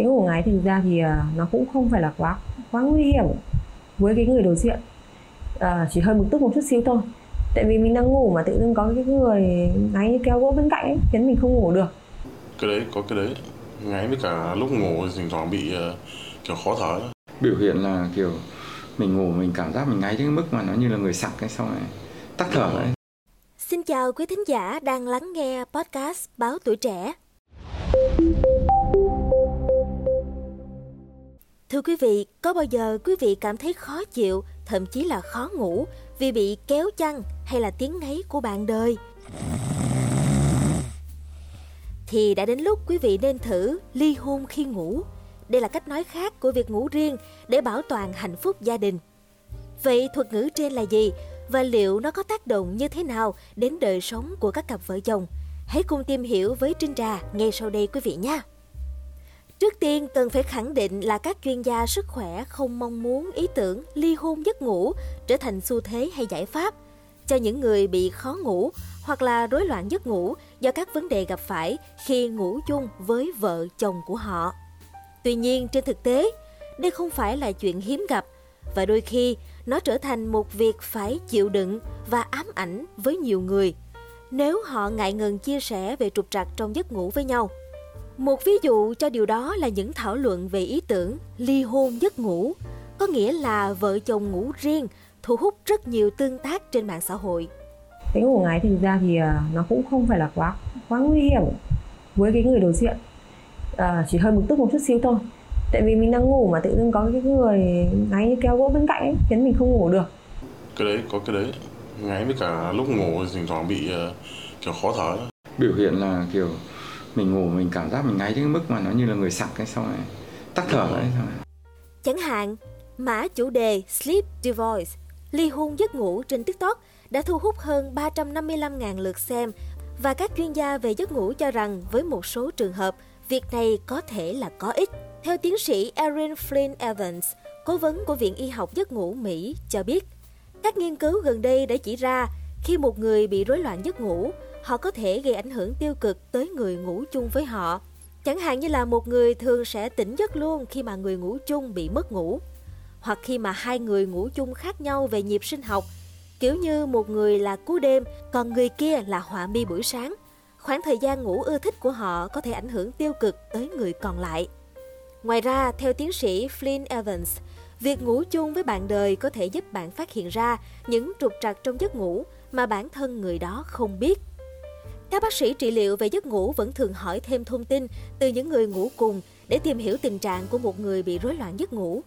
cái ngủ ngáy thực ra thì à, nó cũng không phải là quá quá nguy hiểm với cái người đối diện. À, chỉ hơi bực tức một chút xíu thôi. Tại vì mình đang ngủ mà tự dưng có cái người ngáy như kéo gỗ bên cạnh ấy khiến mình không ngủ được. Cái đấy có cái đấy. Ngáy với cả lúc ngủ thỉnh thoảng bị uh, kiểu khó thở. Ấy. biểu hiện là kiểu mình ngủ mình cảm giác mình ngáy đến mức mà nó như là người sặc cái xong rồi tắt thở ấy. Xin chào quý thính giả đang lắng nghe podcast Báo Tuổi Trẻ. Thưa quý vị, có bao giờ quý vị cảm thấy khó chịu, thậm chí là khó ngủ vì bị kéo chăn hay là tiếng ngáy của bạn đời? Thì đã đến lúc quý vị nên thử ly hôn khi ngủ. Đây là cách nói khác của việc ngủ riêng để bảo toàn hạnh phúc gia đình. Vậy thuật ngữ trên là gì và liệu nó có tác động như thế nào đến đời sống của các cặp vợ chồng? Hãy cùng tìm hiểu với Trinh Trà ngay sau đây quý vị nha. Trước tiên cần phải khẳng định là các chuyên gia sức khỏe không mong muốn ý tưởng ly hôn giấc ngủ trở thành xu thế hay giải pháp cho những người bị khó ngủ hoặc là rối loạn giấc ngủ do các vấn đề gặp phải khi ngủ chung với vợ chồng của họ. Tuy nhiên trên thực tế, đây không phải là chuyện hiếm gặp và đôi khi nó trở thành một việc phải chịu đựng và ám ảnh với nhiều người nếu họ ngại ngần chia sẻ về trục trặc trong giấc ngủ với nhau. Một ví dụ cho điều đó là những thảo luận về ý tưởng ly hôn giấc ngủ, có nghĩa là vợ chồng ngủ riêng thu hút rất nhiều tương tác trên mạng xã hội. cái ngủ ngáy thực ra thì à, nó cũng không phải là quá quá nguy hiểm với cái người đối diện. À, chỉ hơi bực tức một chút xíu thôi. Tại vì mình đang ngủ mà tự dưng có cái người ngáy như kéo gỗ bên cạnh ấy khiến mình không ngủ được. Cái đấy có cái đấy. Ngáy với cả lúc ngủ thỉnh thoảng bị uh, kiểu khó thở. Biểu hiện là kiểu mình ngủ mình cảm giác mình ngáy đến mức mà nó như là người sặc cái xong rồi tắt thở đấy xong rồi Chẳng hạn, mã chủ đề Sleep Divorce, ly hôn giấc ngủ trên TikTok đã thu hút hơn 355.000 lượt xem và các chuyên gia về giấc ngủ cho rằng với một số trường hợp, việc này có thể là có ích. Theo tiến sĩ Erin Flynn Evans, cố vấn của Viện Y học giấc ngủ Mỹ cho biết, các nghiên cứu gần đây đã chỉ ra khi một người bị rối loạn giấc ngủ, họ có thể gây ảnh hưởng tiêu cực tới người ngủ chung với họ. Chẳng hạn như là một người thường sẽ tỉnh giấc luôn khi mà người ngủ chung bị mất ngủ, hoặc khi mà hai người ngủ chung khác nhau về nhịp sinh học, kiểu như một người là cú đêm, còn người kia là họa mi buổi sáng. Khoảng thời gian ngủ ưa thích của họ có thể ảnh hưởng tiêu cực tới người còn lại. Ngoài ra, theo tiến sĩ Flynn Evans, việc ngủ chung với bạn đời có thể giúp bạn phát hiện ra những trục trặc trong giấc ngủ mà bản thân người đó không biết. Các bác sĩ trị liệu về giấc ngủ vẫn thường hỏi thêm thông tin từ những người ngủ cùng để tìm hiểu tình trạng của một người bị rối loạn giấc ngủ.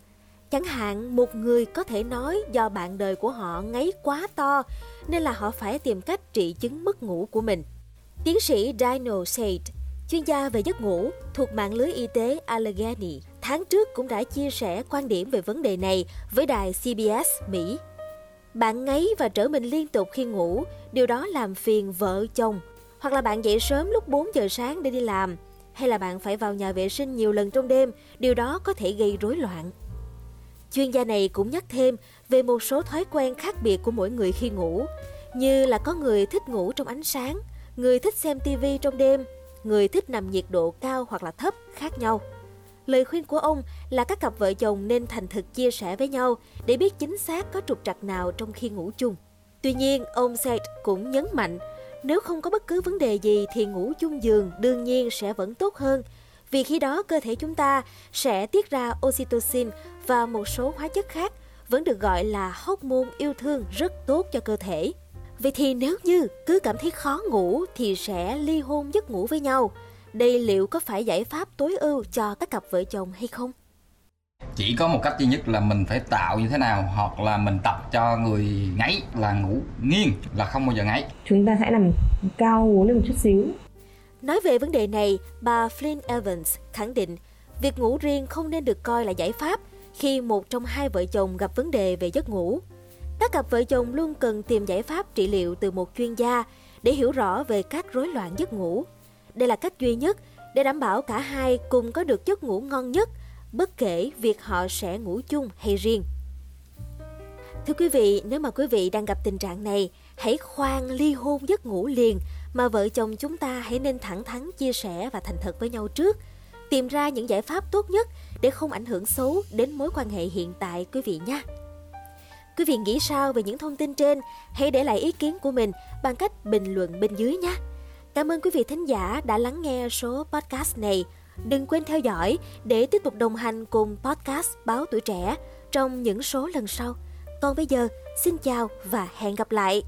Chẳng hạn, một người có thể nói do bạn đời của họ ngáy quá to nên là họ phải tìm cách trị chứng mất ngủ của mình. Tiến sĩ Dino Sade, chuyên gia về giấc ngủ thuộc mạng lưới y tế Allegheny, tháng trước cũng đã chia sẻ quan điểm về vấn đề này với đài CBS Mỹ. Bạn ngáy và trở mình liên tục khi ngủ, điều đó làm phiền vợ chồng. Hoặc là bạn dậy sớm lúc 4 giờ sáng để đi làm, hay là bạn phải vào nhà vệ sinh nhiều lần trong đêm, điều đó có thể gây rối loạn. Chuyên gia này cũng nhắc thêm về một số thói quen khác biệt của mỗi người khi ngủ, như là có người thích ngủ trong ánh sáng, người thích xem tivi trong đêm, người thích nằm nhiệt độ cao hoặc là thấp khác nhau. Lời khuyên của ông là các cặp vợ chồng nên thành thực chia sẻ với nhau để biết chính xác có trục trặc nào trong khi ngủ chung. Tuy nhiên, ông Sage cũng nhấn mạnh, nếu không có bất cứ vấn đề gì thì ngủ chung giường đương nhiên sẽ vẫn tốt hơn, vì khi đó cơ thể chúng ta sẽ tiết ra oxytocin và một số hóa chất khác vẫn được gọi là hormone yêu thương rất tốt cho cơ thể. Vậy thì nếu như cứ cảm thấy khó ngủ thì sẽ ly hôn giấc ngủ với nhau. Đây liệu có phải giải pháp tối ưu cho các cặp vợ chồng hay không? Chỉ có một cách duy nhất là mình phải tạo như thế nào hoặc là mình tập cho người ngáy là ngủ nghiêng là không bao giờ ngáy chúng ta sẽ nằm cao uống lên một chút xíu Nói về vấn đề này, bà Flynn Evans khẳng định việc ngủ riêng không nên được coi là giải pháp khi một trong hai vợ chồng gặp vấn đề về giấc ngủ. Các cặp vợ chồng luôn cần tìm giải pháp trị liệu từ một chuyên gia để hiểu rõ về các rối loạn giấc ngủ. Đây là cách duy nhất để đảm bảo cả hai cùng có được giấc ngủ ngon nhất, bất kể việc họ sẽ ngủ chung hay riêng. Thưa quý vị, nếu mà quý vị đang gặp tình trạng này, hãy khoan ly hôn giấc ngủ liền mà vợ chồng chúng ta hãy nên thẳng thắn chia sẻ và thành thật với nhau trước. tìm ra những giải pháp tốt nhất để không ảnh hưởng xấu đến mối quan hệ hiện tại quý vị nha. Quý vị nghĩ sao về những thông tin trên? Hãy để lại ý kiến của mình bằng cách bình luận bên dưới nha. Cảm ơn quý vị thính giả đã lắng nghe số podcast này. Đừng quên theo dõi để tiếp tục đồng hành cùng podcast Báo Tuổi Trẻ trong những số lần sau. Còn bây giờ, xin chào và hẹn gặp lại!